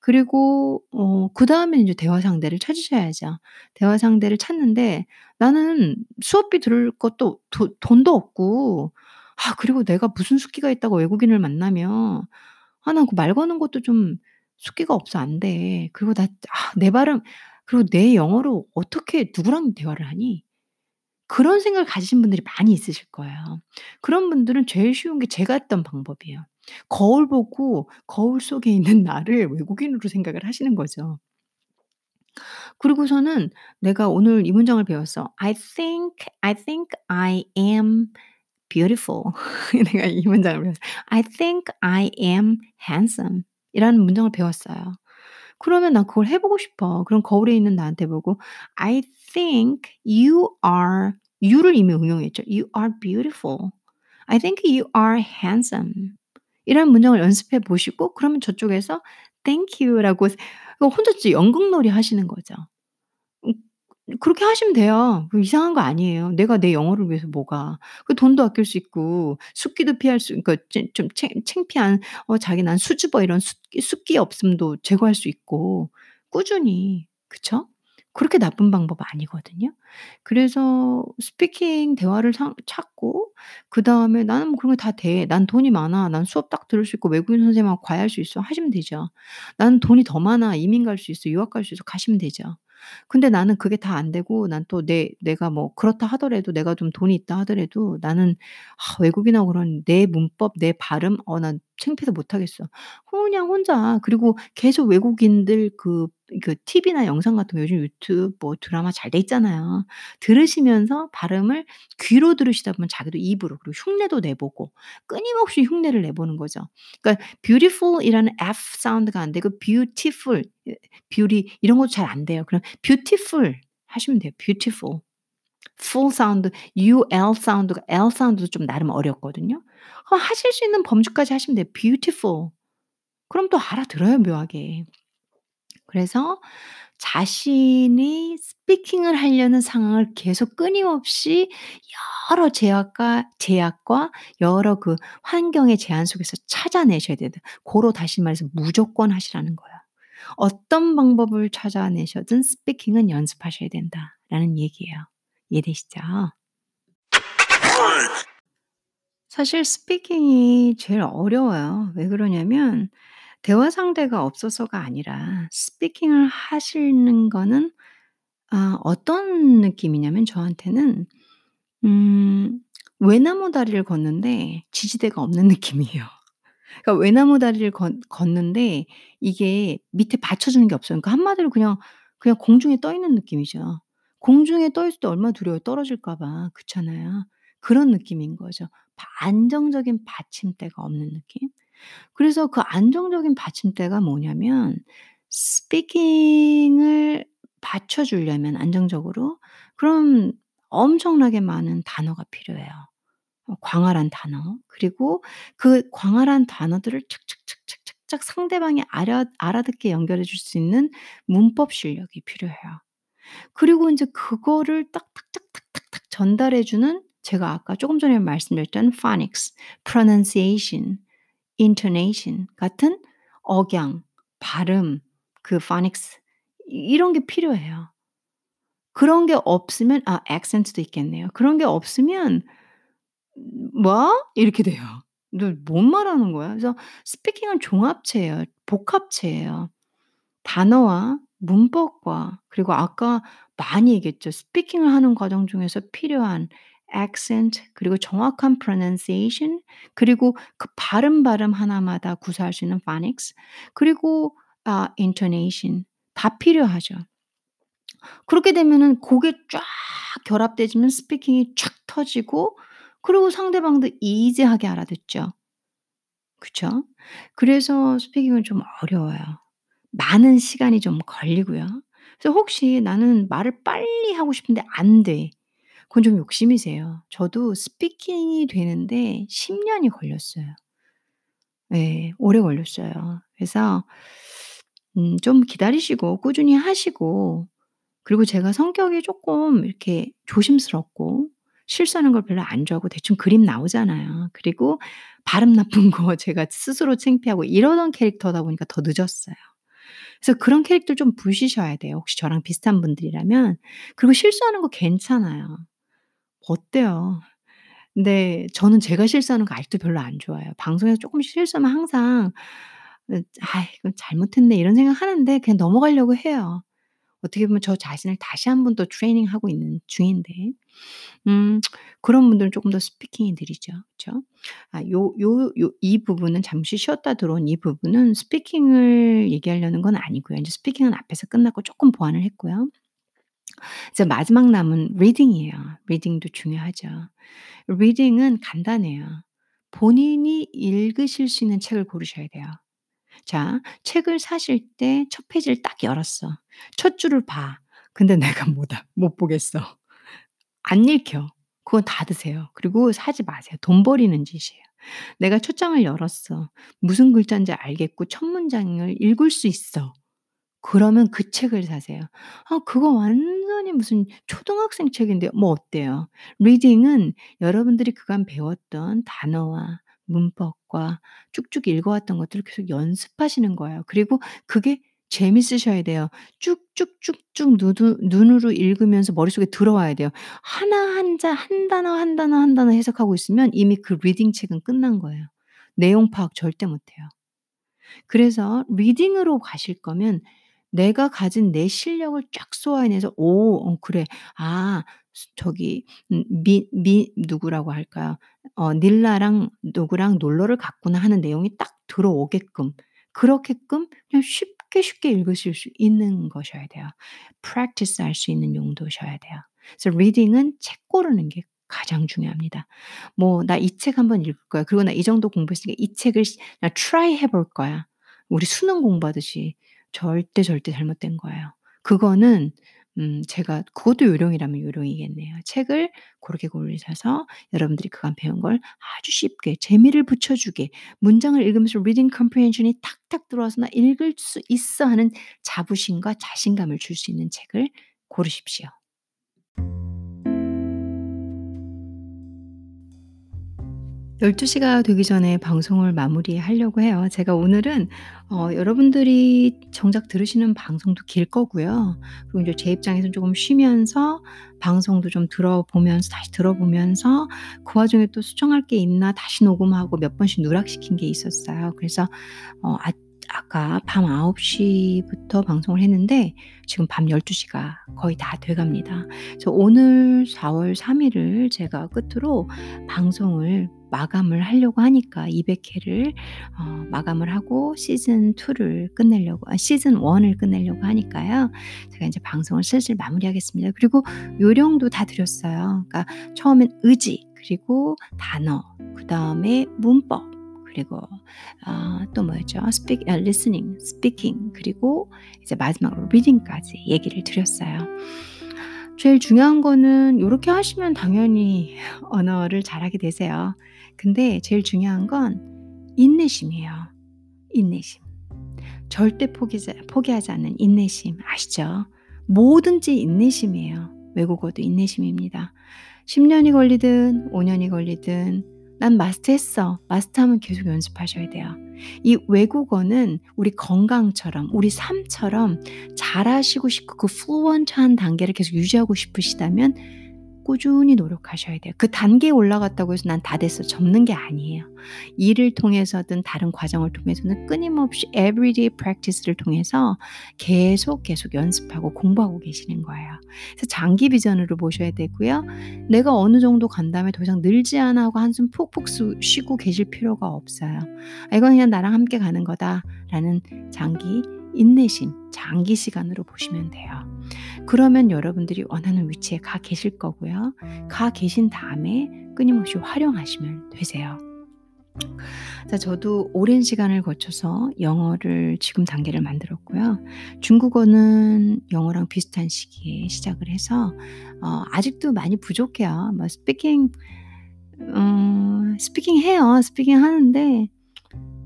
그리고 어 그 다음에 인제 대화 상대를 찾으셔야죠. 대화 상대를 찾는데 나는 수업비 들을 것도 도 돈도 없고 아 그리고 내가 무슨 숙기가 있다고 외국인을 만나면 아 난 그 말 거는 것도 좀 숙기가 없어 안 돼. 그리고 나 아 내 발음 그리고 내 영어로 어떻게 누구랑 대화를 하니? 그런 생각을 가지신 분들이 많이 있으실 거예요. 그런 분들은 제일 쉬운 게 제가 했던 방법이에요. 거울 보고 거울 속에 있는 나를 외국인으로 생각을 하시는 거죠. 그리고서는 내가 오늘 이 문장을 배웠어. I think I think I am beautiful. [LAUGHS] 내가 이 문장을 배웠어. I think I am handsome 이라는 문장을 배웠어요. 그러면 난 그걸 해 보고 싶어. 그럼 거울에 있는 나한테 보고 I think you are you를 이미 응용했죠. You are beautiful. I think you are handsome. 이런 문장을 연습해 보시고 그러면 저쪽에서 thank you라고 그 혼자 연극놀이 하시는 거죠. 음 그렇게 하시면 돼요. 그 이상한 거 아니에요. 내가 내 영어를 위해서 뭐가. 그 돈도 아낄 수 있고 숫기도 피할 수 그러니까 좀좀창 창피한 어 자기 난 수줍어 이런 숫기 숫기 없음도 제거할 수 있고 꾸준히. 그쵸? 그렇게 나쁜 방법 아니거든요. 그래서 스피킹 대화를 상 찾고 그 다음에 '나는 뭐 그런 거다 돼. 난 돈이 많아. 난 수업 딱 들을 수 있고 외국인 선생님하고 과외할 수 있어.' 하시면 되죠. '나는 돈이 더 많아. 이민 갈 수 있어. 유학 갈 수 있어.' 가시면 되죠. 근데 나는 그게 다 안 되고 난 또 내 내가 뭐 그렇다 하더라도 내가 좀 돈이 있다 하더라도 나는 아 외국인하고 그런 내 문법, 내 발음 어 난 창피해서 못 하겠어. 그냥 혼자 그리고 계속 외국인들 그 그 TV나 영상 같은 거 요즘 유튜브 뭐 드라마 잘 돼 있잖아요. 들으시면서 발음을 귀로 들으시다 보면 자기도 입으로 그리고 흉내도 내 보고 끊임없이 흉내를 내 보는 거죠. 그러니까 beautiful 이라는 F 사운드가 안 되고 beautiful 예 beauty 이런 것도 잘 안 돼요. 그럼 beautiful 하시면 돼요. beautiful. full 사운드 UL 사운드가 L 사운드도 좀 나름 어렵거든요. 어 하실 수 있는 범주까지 하시면 돼요. beautiful. 그럼 또 알아들어요 묘하게. 그래서 자신이 speaking을 하려는 상황을 계속 끊임없이 여러 제약과 제약과 여러 그 환경의 제한 속에서 찾아내셔야 된다. 고로 다시 말해서 무조건 하시라는 거예요. 어떤 방법을 찾아내셔든 스피킹은 연습하셔야 된다라는 얘기예요. 이해되시죠? 사실 스피킹이 제일 어려워요. 왜 그러냐면 대화 상대가 없어서가 아니라 스피킹을 하시는 거는 아 어떤 느낌이냐면 저한테는 음 외나무 다리를 걷는데 지지대가 없는 느낌이에요. 그러니까 외나무 다리를 걷 걷는데 이게 밑에 받쳐주는 게 없어요. 그러니까 한마디로 그냥, 그냥 공중에 떠 있는 느낌이죠. 공중에 떠 있을 때 얼마나 두려워요. 떨어질까 봐. 그렇잖아요. 그런 느낌인 거죠. 바 안정적인 받침대가 없는 느낌. 그래서 그 안정적인 받침대가 뭐냐면 스피킹을 받쳐주려면 안정적으로 그럼 엄청나게 많은 단어가 필요해요. 어 광활한 단어. 그리고 그 광활한 단어들을 착착착착착착 상대방이 알아 알아듣게 연결해 줄 수 있는 문법 실력이 필요해요. 그리고 인제 그거를 딱 탁탁탁탁탁 전달해 주는 제가 아까 쪼금 전에 말씀드렸던 phonics, pronunciation, intonation 같은 억양, 발음, 그 phonics 이 이런 게 필요해요. 그런 게 없으면 아 accent도 있겠네요. 그런 게 없으면 " 뭐?" 이렇게 돼요. "너 뭔 말하는 거야?" 그래서 스피킹은 종합체예요. 복합체예요. 단어와 문법과 그리고 아까 많이 얘기했죠. 스피킹을 하는 과정 중에서 필요한 accent 그리고 정확한 pronunciation 그리고 그 발음, 발음 하나마다 구사할 수 있는 phonics 그리고 아 intonation 다 필요하죠. 그렇게 되면은 고게 쫙 결합되지면 스피킹이 촥 터지고 그리고 상대방도 이지하게 알아듣죠. 그쵸? 그래서 스피킹은 좀 어려워요. 많은 시간이 좀 걸리고요. 그래서 혹시 '나는 말을 빨리 하고 싶은데 안 돼.' 그건 좀 욕심이세요. 저도 스피킹이 되는데 10 년이 걸렸어요. 예. 오래 걸렸어요. 그래서 음 좀 기다리시고 꾸준히 하시고 그리고 제가 성격이 쪼끔 이렇게 조심스럽고 실수하는 걸 별로 안 좋아하고 대충 그림 나오잖아요. 그리고 발음 나쁜 [LAUGHS] 거 제가 스스로 창피하고 이러던 캐릭터다 보니까 더 늦었어요. 그래서 그런 캐릭터를 좀 부시셔야 돼요 혹시 저랑 비슷한 분들이라면. 그리고 실수하는 거 괜찮아요. 어때요? 근데 저는 제가 실수하는 거 아직도 별로 안 좋아해요. 방송에서 쪼끔씩 실수하면 항상 어 '아이 이거 잘못했네.' 이런 생각 하는데 그냥 넘어가려고 해요. 어떻게 보면 저 자신을 다시 한번 또 트레이닝하고 있는 중인데 음 그런 분들은 쪼끔 더 스피킹이 느리죠. 그쵸? 아 요 요 요 이 부분은 잠시 쉬었다 들어온 이 부분은 스피킹을 얘기하려는 건 아니고요. 인제 스피킹은 앞에서 끝났고 쪼끔 보완을 했고요. 이제 마지막 남은 reading이에요. reading도 중요하죠. reading은 간단해요. 본인이 읽으실 수 있는 책을 고르셔야 돼요. 자 책을 사실 때 첫 페이지를 딱 열었어. 첫 줄을 봐. 근데 [LAUGHS] 내가 못아못 보겠어. 안 읽혀. 그건 닫으세요. 그리고 사지 마세요. 돈 버리는 짓이에요. 내가 첫 장을 열었어. 무슨 글자인지 알겠고 첫 문장을 읽을 수 있어. 그러면 그 책을 사세요. 아 그거 완전히 무슨 초등학생 책인데요. 뭐 어때요? reading은 여러분들이 그간 배웠던 단어와 문법과 쭉쭉 읽어왔던 것들을 계속 연습하시는 거예요. 그리고 그게 재밌으셔야 돼요. 쭉쭉쭉쭉 누두 눈으로 읽으면서 머릿속에 들어와야 돼요. 하나 한자 한 단어, 한 단어, 한 단어 해석하고 있으면 이미 그 reading 책은 끝난 거예요. 내용 파악 절대 못 해요. 그래서 reading으로 가실 거면 내가 가진 내 실력을 쫙 쏘아내서 '오 어 그래. 아수 저기 음미미 누구라고 할까요? 어 닐라랑 누구랑 놀러를 갔구나.' 하는 내용이 딱 들어오게끔 그렇게끔 그냥 쉽게 쉽게 읽으실 수 있는 것이어야 돼요. practice 할 수 있는 용도셔야 돼요. 그래서 reading은 책 고르는 게 가장 중요합니다. 뭐 '나 이 책 한번 읽을 거야. 그리고 나 이 정도 공부했으니까 이 책을 시나 try 해볼 거야.' 우리 수능 공부하듯이 절대, 절대 잘못된 거예요. 그거는 음 제가 그것도 요령이라면 요령이겠네요. 책을 고르게 고르셔서 여러분들이 그간 배운 걸 아주 쉽게 재미를 붙여주게 문장을 읽으면서 reading comprehension이 탁탁 들어와서 '나 읽을 수 있어.' 하는 자부심과 자신감을 줄 수 있는 책을 고르십시오. 12 시가 되기 전에 방송을 마무리하려고 해요. 제가 오늘은 어 여러분들이 정작 들으시는 방송도 길 거고요. 그리고 인제 제 입장에서는 쪼금 쉬면서 방송도 좀 들어보면서 다시 들어보면서 그 와중에 또 수정할 게 있나 다시 녹음하고 몇 번씩 누락시킨 게 있었어요. 그래서 어 아 아까 밤 9 시부터 방송을 했는데 지금 밤 12 시가 거의 다 돼 갑니다. 그래서 오늘 4월 3 일을 제가 끝으로 방송을 마감을 하려고 하니까 200 회를 어 마감을 하고 시즌 2를 끝내려고 아 시즌 1을 끝내려고 하니까요. 제가 인제 방송을 슬슬 마무리하겠습니다. 그리고 요령도 다 드렸어요. 그러니까 처음엔 의지 그리고 단어 그 다음에 문법 그리고 아또 뭐였죠? speak 아 listening, speaking 그리고 이제 마지막으로 reading까지 얘기를 드렸어요. 제일 중요한 거는 요렇게 하시면 당연히 언어를 잘하게 되세요. 근데 제일 중요한 건 인내심이에요. 인내심. 절대 포기자 포기하지 않는 인내심 아시죠? 뭐든지 인내심이에요. 외국어도 인내심입니다. 10 년이 걸리든 5 년이 걸리든 '난 마스터했어.' 마스터하면 계속 연습하셔야 돼요. 이 외국어는 우리 건강처럼 우리 삶처럼 잘하시고 싶고 그 fluent한 단계를 계속 유지하고 싶으시다면 꾸준히 노력하셔야 돼요. 그 단계에 올라갔다고 해서 '난 다 됐어.' 접는 게 아니에요. 일을 통해서든 다른 과정을 통해서는 끊임없이 everyday practice를 통해서 계속, 계속 연습하고 공부하고 계시는 거예요. 그래서 장기 비전으로 보셔야 되고요. '내가 어느 정도 간 다음에 더 이상 늘지 않아.' 하고 한숨 푹푹 수 쉬고 계실 필요가 없어요. '아 이건 그냥 나랑 함께 가는 거다.'라는 장기 인내심, 장기 시간으로 보시면 돼요. 그러면 여러분들이 원하는 위치에 가 계실 거고요. 가 계신 다음에 끊임없이 활용하시면 되세요. 자, 저도 오랜 시간을 거쳐서 영어를 지금 단계를 만들었고요. 중국어는 영어랑 비슷한 시기에 시작을 해서 어, 아직도 많이 부족해요. 뭐 speaking 어, speaking 해요. speaking 하는데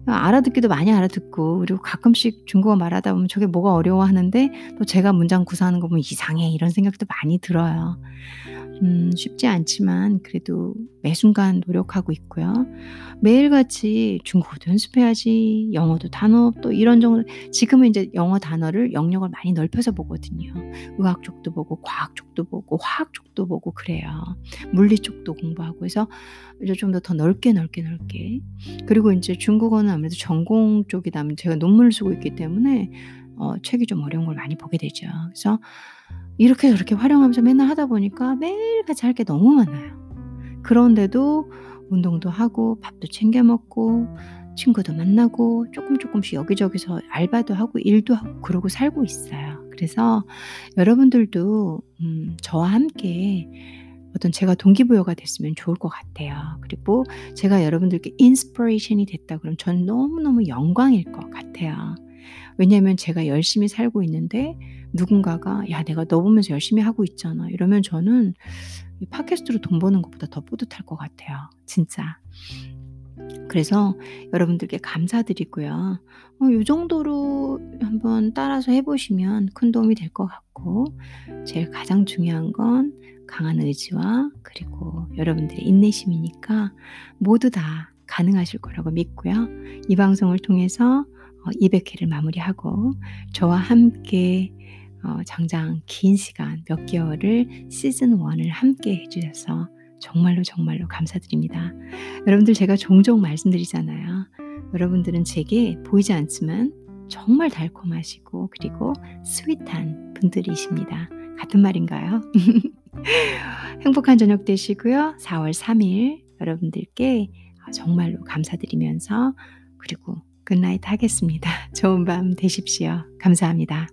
알아듣기도 많이 알아듣고 그리고 가끔씩 중국어 말하다 보면 '저게 뭐가 어려워.' 하는데 또 제가 문장 구사하는 거 보면 '이상해.' 이런 생각도 많이 들어요. 음 쉽지 않지만 그래도 매 순간 노력하고 있고요. 매일같이 중국어도 연습해야지 영어도 단어 또 이런저런 지금은 인제 영어 단어를 영역을 많이 넓혀서 보거든요. 의학 쪽도 보고 과학 쪽도 보고 화학 쪽도 보고 그래요. 물리 쪽도 공부하고 해서 이제 좀더더 넓게, 넓게, 넓게 그리고 인제 중국어는 아무래도 전공 쪽이다 보면 제가 논문을 쓰고 있기 때문에 어 책이 좀 어려운 걸 많이 보게 되죠. 그래서 이렇게 저렇게 활용하면서 맨날 하다 보니까 매일같이 할 게 너무 많아요. 그런데도 운동도 하고 밥도 챙겨 먹고 친구도 만나고 쪼끔 쪼끔씩 여기저기서 알바도 하고 일도 하고 그러고 살고 있어요. 그래서 여러분들도 음 저와 함께 어떤 제가 동기부여가 됐으면 좋을 것 같아요. 그리고 제가 여러분들께 inspiration이 됐다 그러면 전 너무너무 영광일 것 같아요. 왜냐하면 제가 열심히 살고 있는데 누군가가 "야 내가 너 보면서 열심히 하고 있잖아." 이러면 저는 이 팟캐스트로 돈 버는 것보다 더 뿌듯할 것 같아요 진짜. 그래서 여러분들께 감사드리고요. 어요 정도로 한번 따라서 해 보시면 큰 도움이 될 것 같고 제일 가장 중요한 건 강한 의지와 그리고 여러분들의 인내심이니까 모두 다 가능하실 거라고 믿고요. 이 방송을 통해서 어 200 회를 마무리하고 저와 함께 어 장장 긴 시간 몇 개월을 시즌 1을 함께 해 주셔서 정말로, 정말로 감사드립니다. 여러분들 제가 종종 말씀드리잖아요. 여러분들은 제게 보이지 않지만 정말 달콤하시고 그리고 sweet한 분들이십니다. 같은 말인가요? [LAUGHS] 행복한 저녁 되시고요. 4월 3일 여러분들께 정말로 감사드리면서 그리고 good night 하겠습니다. 좋은 밤 되십시오. 감사합니다.